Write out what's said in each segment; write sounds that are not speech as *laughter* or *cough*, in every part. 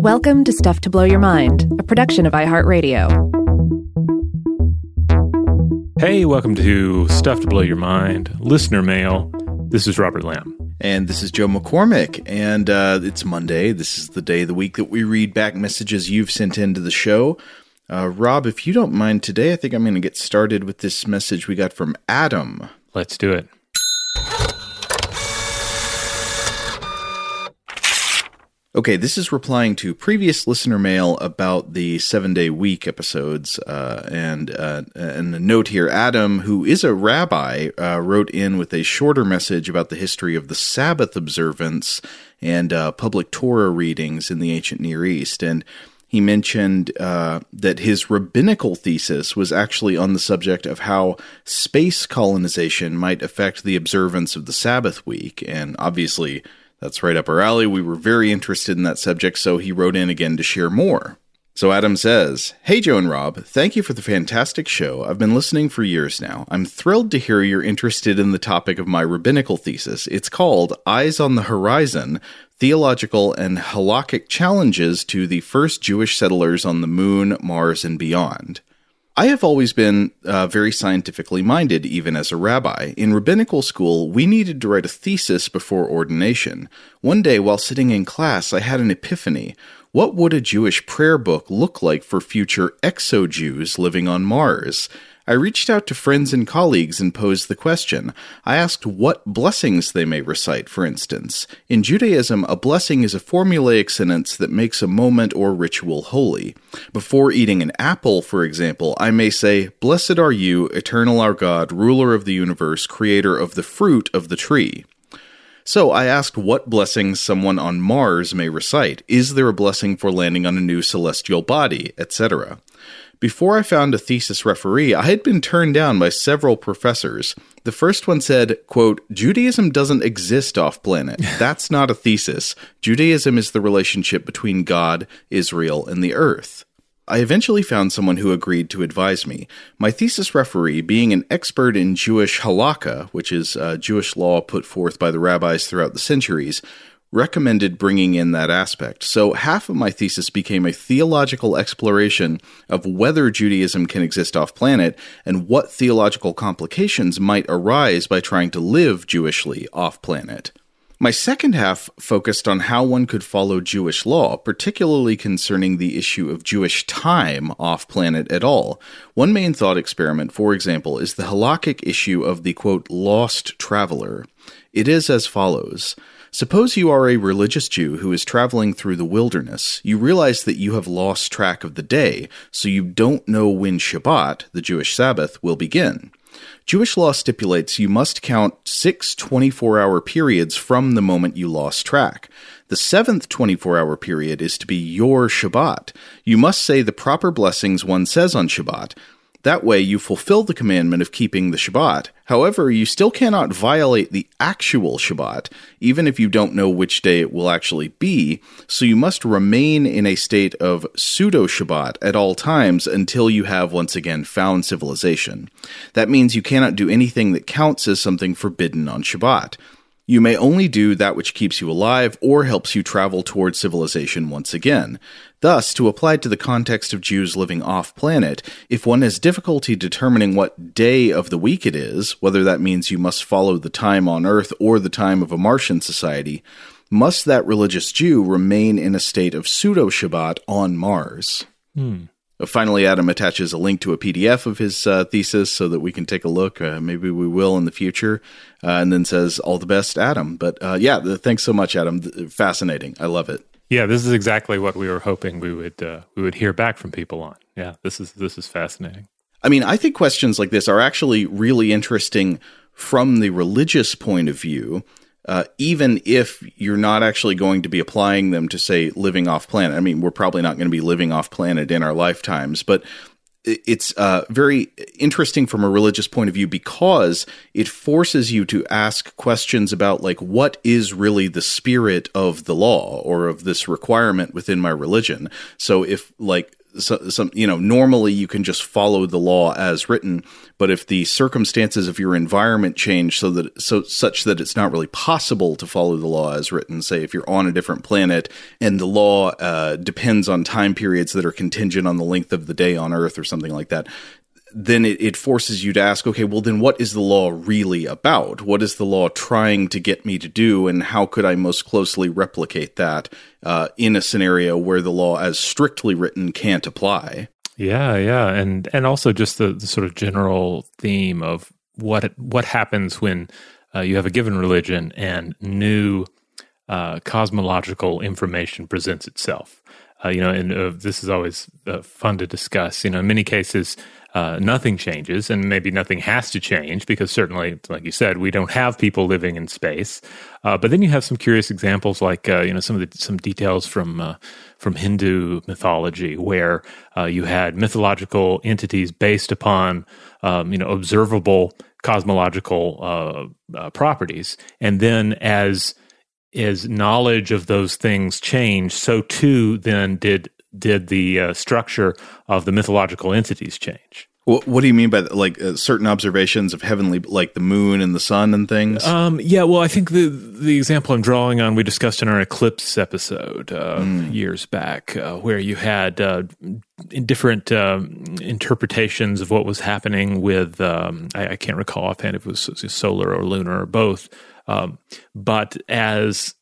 Welcome to Stuff to Blow Your Mind, a production of iHeartRadio. Hey, welcome to Stuff to Blow Your Mind, listener mail. This is Robert Lamb. And this is Joe McCormick. And uh, it's Monday. This is the day of the week that we read back messages you've sent into the show. Uh, Rob, if you don't mind today, I think I'm going to get started with this message we got from Adam. Let's do it. Okay, this is replying to previous listener mail about the seven day week episodes. Uh, and, uh, and a note here Adam, who is a rabbi, uh, wrote in with a shorter message about the history of the Sabbath observance and uh, public Torah readings in the ancient Near East. And he mentioned uh, that his rabbinical thesis was actually on the subject of how space colonization might affect the observance of the Sabbath week. And obviously, that's right up our alley. We were very interested in that subject, so he wrote in again to share more. So Adam says, Hey Joe and Rob, thank you for the fantastic show. I've been listening for years now. I'm thrilled to hear you're interested in the topic of my rabbinical thesis. It's called Eyes on the Horizon Theological and Halakhic Challenges to the First Jewish Settlers on the Moon, Mars, and Beyond. I have always been uh, very scientifically minded, even as a rabbi. In rabbinical school, we needed to write a thesis before ordination. One day, while sitting in class, I had an epiphany. What would a Jewish prayer book look like for future exo Jews living on Mars? I reached out to friends and colleagues and posed the question. I asked what blessings they may recite, for instance. In Judaism, a blessing is a formulaic sentence that makes a moment or ritual holy. Before eating an apple, for example, I may say, Blessed are you, eternal our God, ruler of the universe, creator of the fruit of the tree. So I asked what blessings someone on Mars may recite. Is there a blessing for landing on a new celestial body, etc.? Before I found a thesis referee, I had been turned down by several professors. The first one said, quote, Judaism doesn't exist off planet. *laughs* That's not a thesis. Judaism is the relationship between God, Israel, and the earth. I eventually found someone who agreed to advise me. My thesis referee, being an expert in Jewish halakha, which is uh, Jewish law put forth by the rabbis throughout the centuries, recommended bringing in that aspect. So half of my thesis became a theological exploration of whether Judaism can exist off planet and what theological complications might arise by trying to live Jewishly off planet. My second half focused on how one could follow Jewish law, particularly concerning the issue of Jewish time off planet at all. One main thought experiment, for example, is the halakhic issue of the quote, lost traveler. It is as follows. Suppose you are a religious Jew who is traveling through the wilderness. You realize that you have lost track of the day, so you don't know when Shabbat, the Jewish Sabbath, will begin. Jewish law stipulates you must count six 24 hour periods from the moment you lost track. The seventh 24 hour period is to be your Shabbat. You must say the proper blessings one says on Shabbat. That way, you fulfill the commandment of keeping the Shabbat. However, you still cannot violate the actual Shabbat, even if you don't know which day it will actually be, so you must remain in a state of pseudo Shabbat at all times until you have once again found civilization. That means you cannot do anything that counts as something forbidden on Shabbat. You may only do that which keeps you alive or helps you travel towards civilization once again. Thus, to apply to the context of Jews living off planet, if one has difficulty determining what day of the week it is, whether that means you must follow the time on Earth or the time of a Martian society, must that religious Jew remain in a state of pseudo Shabbat on Mars? Hmm. Uh, finally, Adam attaches a link to a PDF of his uh, thesis so that we can take a look. Uh, maybe we will in the future. Uh, and then says, All the best, Adam. But uh, yeah, thanks so much, Adam. Fascinating. I love it. Yeah, this is exactly what we were hoping we would uh, we would hear back from people on. Yeah, this is this is fascinating. I mean, I think questions like this are actually really interesting from the religious point of view uh, even if you're not actually going to be applying them to say living off planet. I mean, we're probably not going to be living off planet in our lifetimes, but it's uh, very interesting from a religious point of view because it forces you to ask questions about like what is really the spirit of the law or of this requirement within my religion so if like so, some you know normally you can just follow the law as written but if the circumstances of your environment change so that so such that it's not really possible to follow the law as written say if you're on a different planet and the law uh, depends on time periods that are contingent on the length of the day on earth or something like that then it, it, forces you to ask, okay, well, then what is the law really about? What is the law trying to get me to do? And how could I most closely replicate that uh, in a scenario where the law, as strictly written, can't apply? Yeah, yeah. And, and also just the, the sort of general theme of what, what happens when uh, you have a given religion and new uh, cosmological information presents itself. Uh, you know, and uh, this is always uh, fun to discuss. You know, in many cases, uh, nothing changes, and maybe nothing has to change because certainly, like you said, we don't have people living in space. Uh, but then you have some curious examples, like uh, you know some of the some details from from Hindu mythology, where you had mythological entities based upon um, you know observable cosmological properties, and then as as knowledge of those things changed, so too then did did the uh, structure of the mythological entities change. What, what do you mean by that? like uh, certain observations of heavenly, like the moon and the sun and things? Um, yeah, well, I think the the example I'm drawing on we discussed in our eclipse episode uh, mm. years back, uh, where you had uh, different um, interpretations of what was happening with um, I, I, can't recall offhand if it was solar or lunar or both, um, but as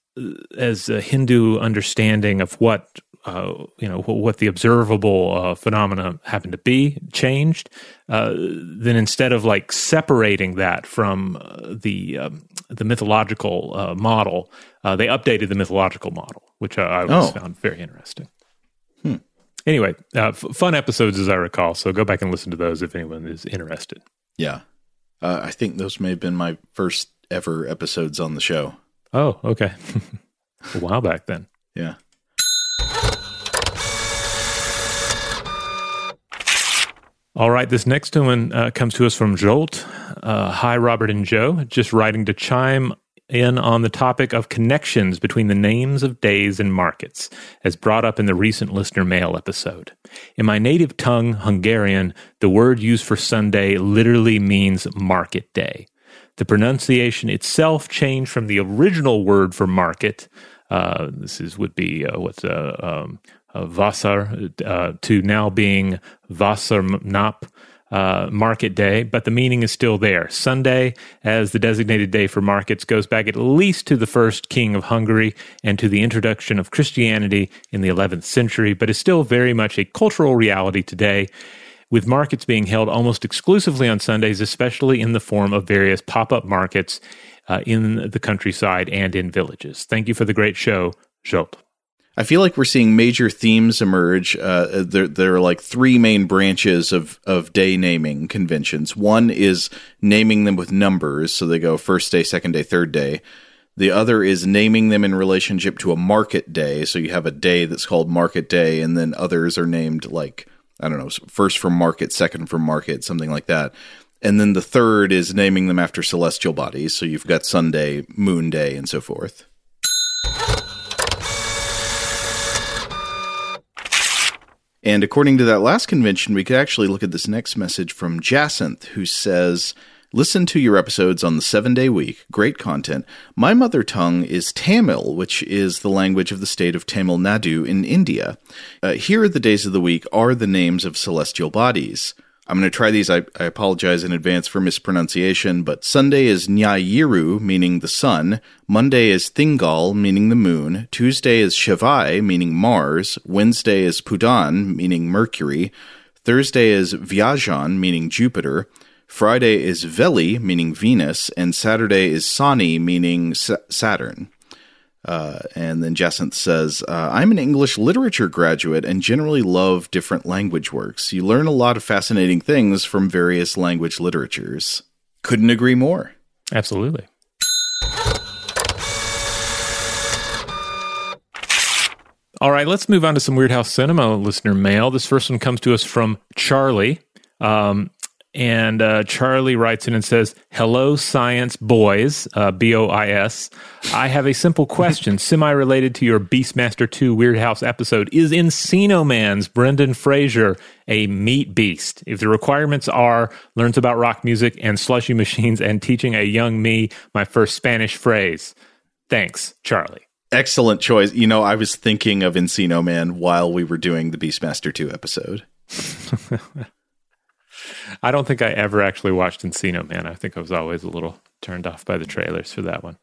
as a Hindu understanding of what uh, you know what the observable uh, phenomena happen to be changed, uh, then instead of like separating that from uh, the um, the mythological uh, model, uh, they updated the mythological model, which I, I oh. found very interesting. Hmm. Anyway, f- fun episodes as I recall. So go back and listen to those if anyone is interested. Yeah, I think those may have been my first ever episodes on the show. Oh, okay, *laughs* a while back then. Yeah. All right, this next one uh, comes to us from Zsolt. Uh, Hi, Robert and Joe. Just writing to chime in on the topic of connections between the names of days and markets, as brought up in the recent listener mail episode. In my native tongue, Hungarian, the word used for Sunday literally means market day. The pronunciation itself changed from the original word for market. Uh, this is would be uh, what uh, um, uh, Vasar uh, to now being Vasarnap uh, market day, but the meaning is still there. Sunday, as the designated day for markets, goes back at least to the first king of Hungary and to the introduction of Christianity in the 11th century, but is still very much a cultural reality today. With markets being held almost exclusively on Sundays, especially in the form of various pop up markets uh, in the countryside and in villages. Thank you for the great show, Zsolt. I feel like we're seeing major themes emerge. Uh, there, there are like three main branches of, of day naming conventions. One is naming them with numbers, so they go first day, second day, third day. The other is naming them in relationship to a market day. So you have a day that's called market day, and then others are named like, I don't know, first from market, second from market, something like that. And then the third is naming them after celestial bodies. So you've got Sunday, moon day, and so forth. And according to that last convention, we could actually look at this next message from Jacinth, who says, Listen to your episodes on the seven day week. Great content. My mother tongue is Tamil, which is the language of the state of Tamil Nadu in India. Uh, here, the days of the week are the names of celestial bodies. I'm going to try these. I, I, apologize in advance for mispronunciation, but Sunday is Nyayiru, meaning the sun. Monday is Thingal, meaning the moon. Tuesday is Shivai, meaning Mars. Wednesday is Pudan, meaning Mercury. Thursday is Vyajan, meaning Jupiter. Friday is Veli, meaning Venus. And Saturday is Sani, meaning Saturn. Uh, and then Jacinth says, uh, I'm an English literature graduate and generally love different language works. You learn a lot of fascinating things from various language literatures. Couldn't agree more. Absolutely. All right, let's move on to some Weirdhouse Cinema listener mail. This first one comes to us from Charlie. Um, and uh, Charlie writes in and says, Hello, science boys, uh, B O I S. I have a simple question, *laughs* semi related to your Beastmaster 2 Weirdhouse episode. Is Encino Man's Brendan Fraser a meat beast? If the requirements are learns about rock music and slushy machines and teaching a young me my first Spanish phrase. Thanks, Charlie. Excellent choice. You know, I was thinking of Encino Man while we were doing the Beastmaster 2 episode. *laughs* I don't think I ever actually watched Encino Man. I think I was always a little turned off by the trailers for that one.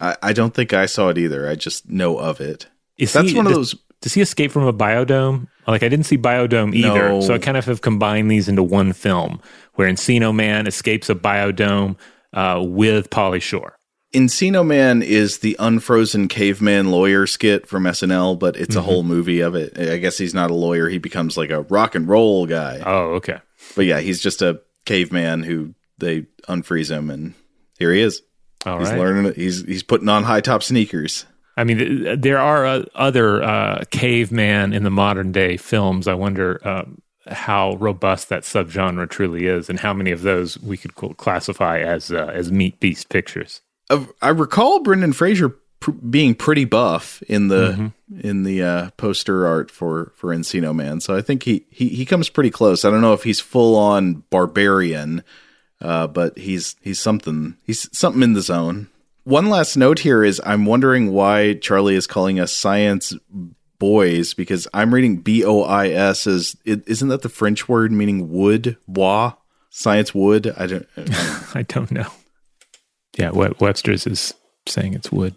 I, I don't think I saw it either. I just know of it. Is That's he- one of does- those. Does he escape from a biodome? Like I didn't see biodome either, No. so I kind of have combined these into one film, where Encino Man escapes a biodome uh, with Pauly Shore. Encino Man is the unfrozen caveman lawyer skit from SNL, but it's a whole movie of it. I guess he's not a lawyer. He becomes like a rock and roll guy. Oh, okay. But yeah, he's just a caveman who they unfreeze him, and here he is. All he's right. learning. He's he's putting on high top sneakers. I mean, there are uh, other uh, caveman in the modern day films. I wonder um, how robust that subgenre truly is, and how many of those we could classify as uh, as meat beast pictures. Uh, I recall Brendan Fraser pr- being pretty buff in the in the uh, poster art for for Encino Man, so I think he, he he comes pretty close. I don't know if he's full on barbarian, uh, but he's he's something he's something in the zone. One last note here is I'm wondering why Charlie is calling us science boys because I'm reading B O I S as is isn't that the French word meaning wood bois science wood I don't I don't *laughs* know. Yeah, we- Webster's is saying it's wood,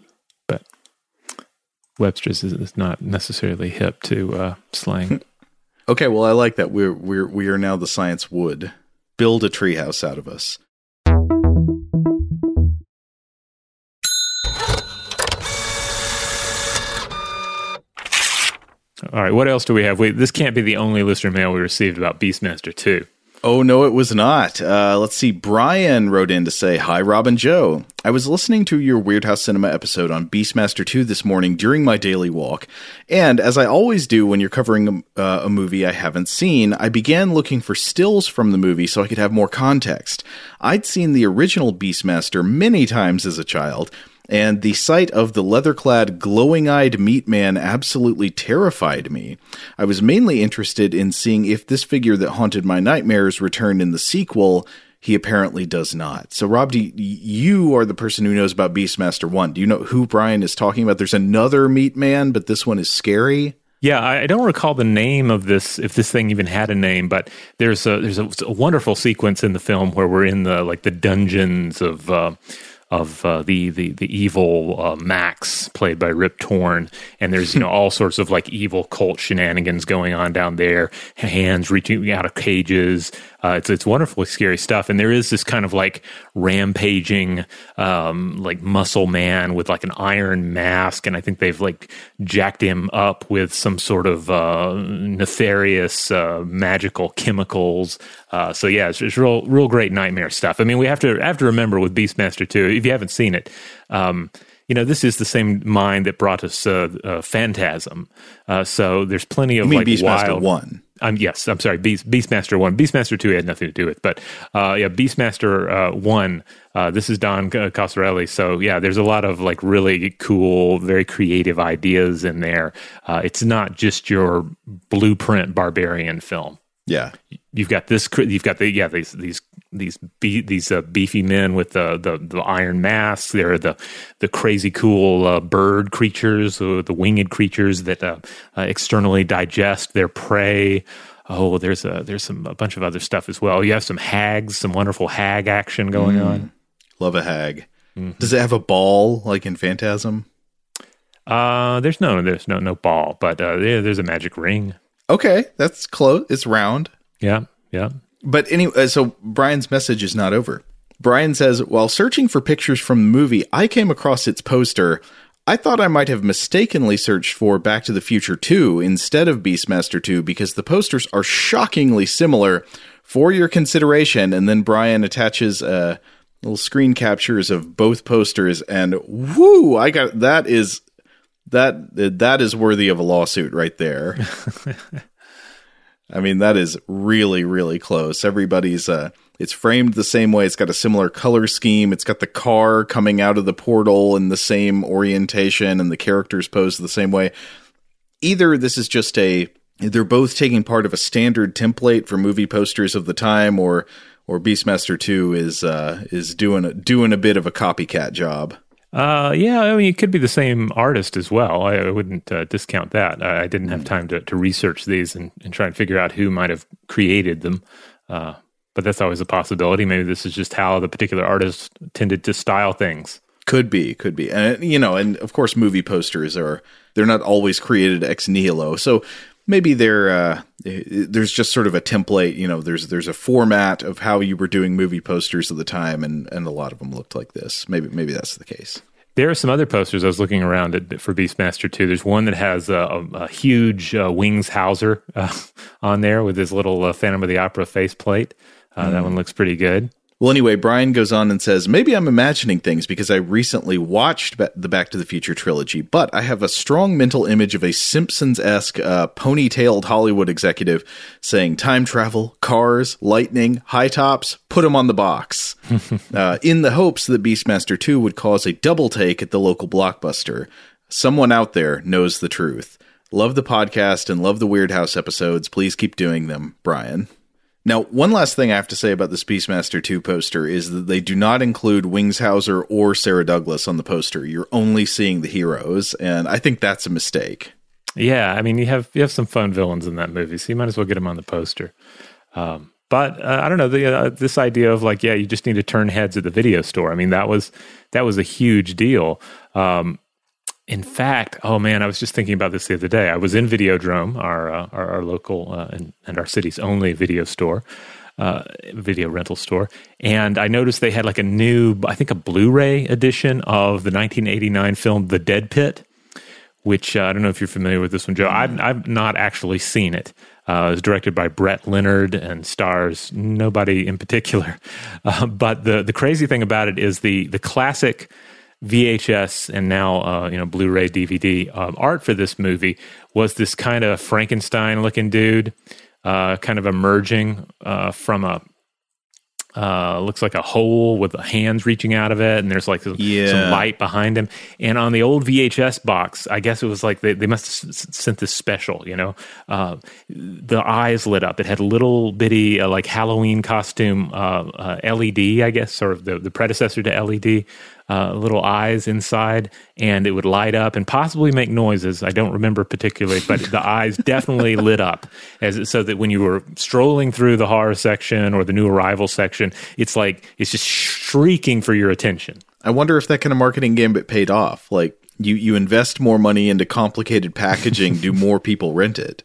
Webster's is, not necessarily hip to uh, slang. *laughs* Okay, well, I like that. We're we're we are now the science would build a treehouse out of us. All right, what else do we have? Wait, this can't be the only listener mail we received about Beastmaster 2. Oh no, it was not. Uh, let's see. Brian wrote in to say, "Hi, Rob and Joe. I was listening to your Weirdhouse Cinema episode on Beastmaster 2 this morning during my daily walk, and as I always do when you're covering uh, a movie I haven't seen, I began looking for stills from the movie so I could have more context. I'd seen the original Beastmaster many times as a child." And the sight of the leather clad, glowing eyed meat man absolutely terrified me. I was mainly interested in seeing if this figure that haunted my nightmares returned in the sequel. He apparently does not. So, Rob, you, you are the person who knows about Beastmaster 1. Do you know who Brian is talking about? There's another meat man, but this one is scary. Yeah, I, I don't recall the name of this, if this thing even had a name, but there's a there's a, a wonderful sequence in the film where we're in the like the dungeons of uh, of uh, the the the evil uh, Max, played by Rip Torn, and there's you know *laughs* all sorts of like evil cult shenanigans going on down there, hands reaching out of cages. Uh, it's it's wonderfully scary stuff, and there is this kind of like rampaging, um, like muscle man with like an iron mask, and I think they've like jacked him up with some sort of uh, nefarious uh, magical chemicals. Uh, so yeah, it's, it's real real great nightmare stuff. I mean, we have to have to remember with Beastmaster two, if you haven't seen it. Um, you know, this is the same mind that brought us uh, uh, Phantasm. Uh, so there's plenty of I mean, like Beastmaster wild 1. um, yes, I'm sorry. Beast, Beastmaster one, Beastmaster two had nothing to do with, but uh, yeah, Beastmaster uh, one. Uh, this is Don Coscarelli. So yeah, there's a lot of like really cool, very creative ideas in there. Uh, it's not just your blueprint barbarian film. Yeah. You've got this. You've got the yeah these these these be, these uh, beefy men with the, the the iron masks. There are the the crazy cool uh, bird creatures, uh, the winged creatures that uh, uh, externally digest their prey. Oh, there's a there's some a bunch of other stuff as well. You have some hags, some wonderful hag action going on. Love a hag. Does it have a ball like in Phantasm? Uh, there's no there's no no ball, but uh, there, there's a magic ring. Okay, that's close. It's round. Yeah, yeah. But anyway, so Brian's message is not over. Brian says, while searching for pictures from the movie, I came across its poster. I thought I might have mistakenly searched for Back to the Future 2 instead of Beastmaster 2 because the posters are shockingly similar. For your consideration, and then Brian attaches uh, little screen captures of both posters, and whoo! I got that is that that is worthy of a lawsuit right there. *laughs* I mean, that is really, really close. Everybody's, uh, It's framed the same way. It's got a similar color scheme. It's got the car coming out of the portal in the same orientation, and the characters posed the same way. Either this is just a they're both taking part of a standard template for movie posters of the time, or or Beastmaster Two is uh, is doing a, doing a bit of a copycat job. Uh, yeah, I mean, it could be the same artist as well. I, I wouldn't uh, discount that. I, I, didn't have time to, to research these and, and try and figure out who might have created them. Uh, but that's always a possibility. Maybe this is just how the particular artist tended to style things. Could be, could be, and you know, and of course, movie posters are they're not always created ex nihilo. So maybe there uh, there's just sort of a template. You know, there's there's a format of how you were doing movie posters at the time, and and a lot of them looked like this. Maybe maybe that's the case. There are some other posters I was looking around at for Beastmaster 2. There's one that has a, a, a huge uh, Wings Hauser uh, *laughs* on there with his little uh, Phantom of the Opera faceplate. Uh, mm. That one looks pretty good. Well, anyway, Brian goes on and says, Maybe I'm imagining things because I recently watched the Back to the Future trilogy, but I have a strong mental image of a Simpsons esque uh, ponytailed Hollywood executive saying, Time travel, cars, lightning, high tops, put them on the box. *laughs* uh, in the hopes that Beastmaster 2 would cause a double take at the local blockbuster. Someone out there knows the truth. Love the podcast and love the Weirdhouse episodes. Please keep doing them, Brian. Now, one last thing I have to say about this Beastmaster 2 poster is that they do not include Wings Hauser or Sarah Douglas on the poster. You're only seeing the heroes, and I think that's a mistake. Yeah, I mean, you have you have some fun villains in that movie, so you might as well get them on the poster. Um, but uh, I don't know the, uh, this idea of like, yeah, you just need to turn heads at the video store. I mean, that was that was a huge deal. Um, in fact, oh man, I was just thinking about this the other day. I was in Videodrome, our uh, our, our, local uh, and, and, our city's only video store, uh, video rental store, and I noticed they had like a new, I think, a Blu-ray edition of the 1989 film The Dead Pit, which uh, I don't know if you're familiar with this one, Joe. I've, I've not actually seen it. Uh, it was directed by Brett Leonard and stars nobody in particular. *laughs* Uh, but the the crazy thing about it is the the classic VHS and now uh, you know Blu-ray DVD um, art for this movie was this kind of Frankenstein looking dude, uh, kind of emerging uh, from a uh, looks like a hole with hands reaching out of it, and there's like some, yeah. some, light behind him. And on the old VHS box, I guess it was like they, they must have sent this special, you know. Uh, the eyes lit up. It had a little bitty uh, like Halloween costume uh, uh, LED, I guess, sort of the, the predecessor to LED uh, little eyes inside, and it would light up and possibly make noises. I don't remember particularly, but the eyes definitely lit up, as so that when you were strolling through the horror section or the new arrival section, it's like it's just shrieking for your attention. I wonder if that kind of marketing gambit paid off. Like you, you invest more money into complicated packaging, do more people rent it?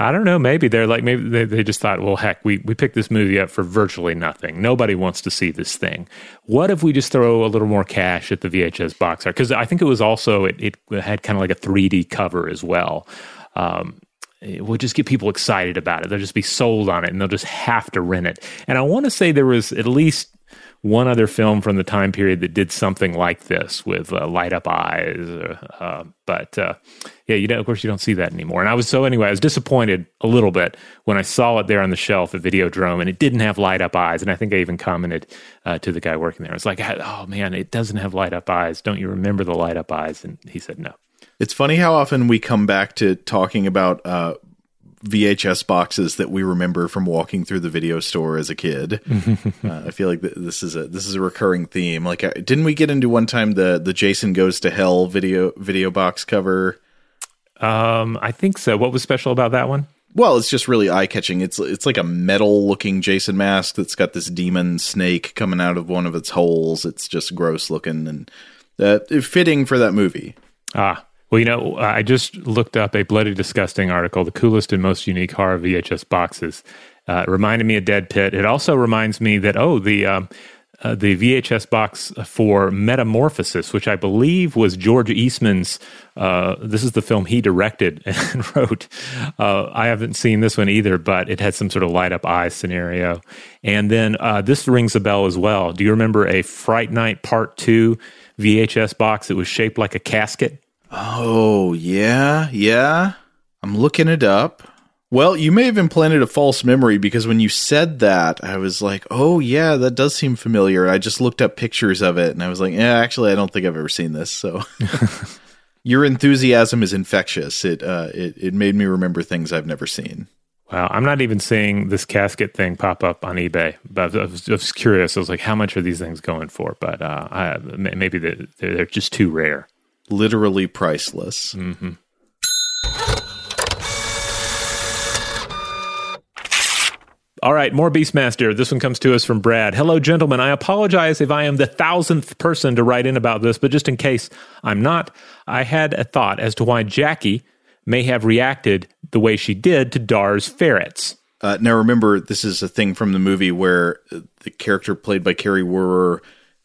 I don't know. Maybe they're like, maybe they, they just thought, well, heck, we, we picked this movie up for virtually nothing. Nobody wants to see this thing. What if we just throw a little more cash at the VHS box art? Because I think it was also, it, it had kind of like a 3D cover as well. Um, it will just get people excited about it. They'll just be sold on it and they'll just have to rent it. And I want to say there was at least one other film from the time period that did something like this with uh, light up eyes. Uh, uh, but uh, yeah, you know, of course, you don't see that anymore. And I was so anyway, I was disappointed a little bit when I saw it there on the shelf at Videodrome, and it didn't have light up eyes. And I think I even commented uh, to the guy working there. I was like, "Oh man, it doesn't have light up eyes. Don't you remember the light up eyes?" And he said, "No." It's funny how often we come back to talking about uh, VHS boxes that we remember from walking through the video store as a kid. *laughs* uh, I feel like this is a this is a recurring theme. Like, didn't we get into one time the the Jason Goes to Hell video video box cover? Um, I think so. What was special about that one? Well, it's just really eye catching. It's it's like a metal looking Jason mask that's got this demon snake coming out of one of its holes. It's just gross looking and uh, fitting for that movie. Ah, well, you know, I just looked up a bloody disgusting article, the coolest and most unique horror VHS boxes. Uh, it reminded me of Dead Pit. It also reminds me that oh, the um, uh, the VHS box for Metamorphosis, which I believe was George Eastman's. Uh, this is the film he directed *laughs* and wrote. Uh, I haven't seen this one either, but it had some sort of light up eye scenario. And then uh, this rings a bell as well. Do you remember a Fright Night Part Two VHS box that was shaped like a casket? Oh, yeah, yeah. I'm looking it up. Well, you may have implanted a false memory because when you said that, I was like, "Oh yeah, that does seem familiar." I just looked up pictures of it, and I was like, "Yeah, actually, I don't think I've ever seen this." So, *laughs* your enthusiasm is infectious. It uh, it it made me remember things I've never seen. Wow, I'm not even seeing this casket thing pop up on eBay, but I was, I was curious. I was like, how much are these things going for? But uh, I, maybe they're, they're just too rare. Literally priceless. Mm-hmm. All right, more Beastmaster. This one comes to us from Brad. Hello, gentlemen. I apologize if I am the thousandth person to write in about this, but just in case I'm not, I had a thought as to why Jackie may have reacted the way she did to Dar's ferrets. Uh, now, remember, this is a thing from the movie where the character played by Kari Wuhrer,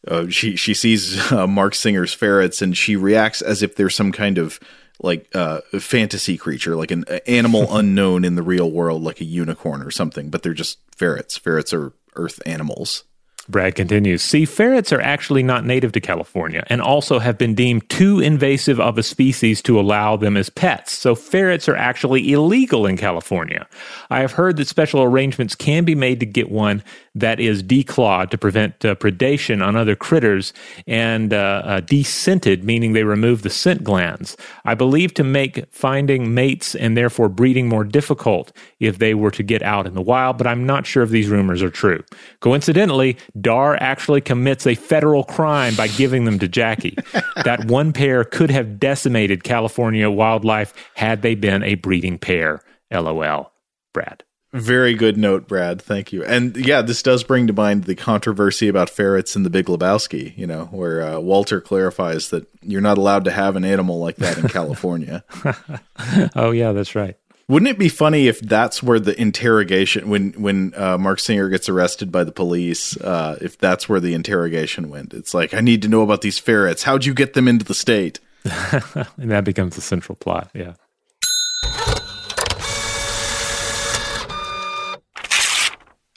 uh, she she sees uh, Marc Singer's ferrets and she reacts as if there's some kind of like uh, fantasy creature, like an animal *laughs* unknown in the real world, like a unicorn or something. But they're just ferrets. Ferrets are earth animals. Brad continues See, ferrets are actually not native to California and also have been deemed too invasive of a species to allow them as pets. So, ferrets are actually illegal in California. I have heard that special arrangements can be made to get one that is declawed to prevent uh, predation on other critters and uh, uh, descented, meaning they remove the scent glands. I believe to make finding mates and therefore breeding more difficult if they were to get out in the wild, but I'm not sure if these rumors are true. Coincidentally, Dar actually commits a federal crime by giving them to Jackie. *laughs* that one pair could have decimated California wildlife had they been a breeding pair. LOL. Brad. Very good note, Brad. Thank you. And yeah, this does bring to mind the controversy about ferrets in The Big Lebowski, you know, where uh, Walter clarifies that you're not allowed to have an animal like that in *laughs* California. *laughs* oh, yeah, that's right. Wouldn't it be funny if that's where the interrogation when when uh, Marc Singer gets arrested by the police, uh, if that's where the interrogation went? It's like I need to know about these ferrets. How'd you get them into the state? *laughs* and that becomes the central plot. Yeah.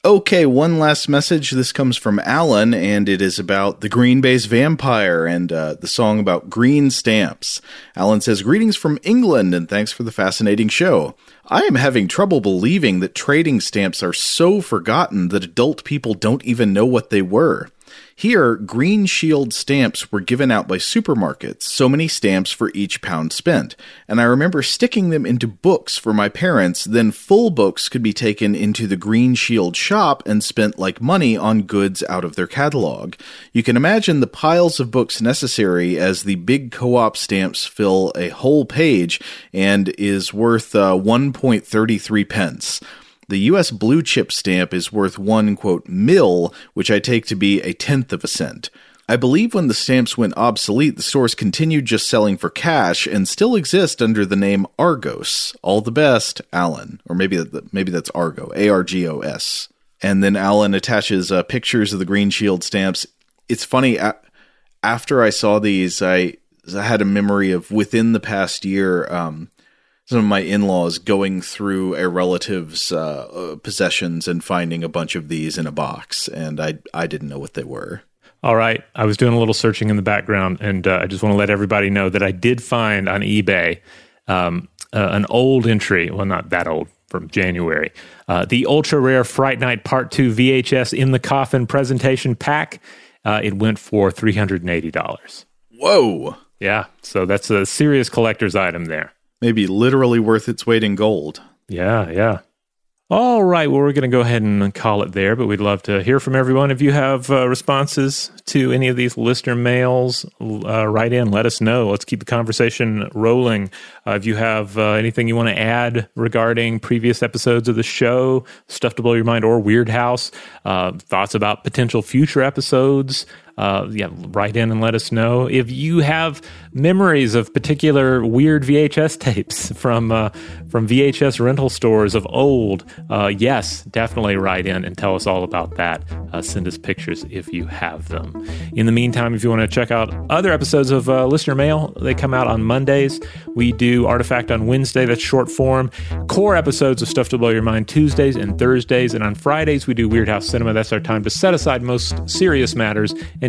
Okay, one last message. This comes from Alan, and it is about the Green Bay's Vampire and uh, the song about green stamps. Alan says, Greetings from England, and thanks for the fascinating show. I am having trouble believing that trading stamps are so forgotten that adult people don't even know what they were. Here, Green Shield stamps were given out by supermarkets, so many stamps for each pound spent, and I remember sticking them into books for my parents, then full books could be taken into the Green Shield shop and spent like money on goods out of their catalog. You can imagine the piles of books necessary as the big co op stamps fill a whole page and is worth uh, 1.33 pence. The US blue chip stamp is worth one, quote, mill, which I take to be a tenth of a cent. I believe when the stamps went obsolete, the stores continued just selling for cash and still exist under the name Argos. All the best, Alan. Or maybe that, maybe that's Argo, A R G O S. And then Alan attaches uh, pictures of the Green Shield stamps. It's funny, a- after I saw these, I, I had a memory of within the past year. Um, some of my in-laws going through a relative's uh, uh, possessions and finding a bunch of these in a box, and I I didn't know what they were. All right, I was doing a little searching in the background, and uh, I just want to let everybody know that I did find on eBay um, uh, an old entry. Well, not that old, from January. Uh, the ultra rare Fright Night Part Two VHS in the coffin presentation pack. Uh, it went for three hundred and eighty dollars. Whoa! Yeah, so that's a serious collector's item there maybe literally worth its weight in gold. Yeah, yeah. All right, well, we're going to go ahead and call it there, but we'd love to hear from everyone. If you have uh, responses to any of these listener mails, uh, write in, let us know. Let's keep the conversation rolling. Uh, if you have uh, anything you want to add regarding previous episodes of the show, Stuff to Blow Your Mind, or Weirdhouse, uh, thoughts about potential future episodes, uh, yeah, write in and let us know if you have memories of particular weird VHS *laughs* tapes from uh, from VHS rental stores of old. Uh, yes, definitely write in and tell us all about that. Uh, send us pictures if you have them. In the meantime, if you want to check out other episodes of uh, Listener Mail, they come out on Mondays. We do Artifact on Wednesday, that's short form. Core episodes of Stuff to Blow Your Mind Tuesdays and Thursdays, and on Fridays we do Weirdhouse Cinema. That's our time to set aside most serious matters and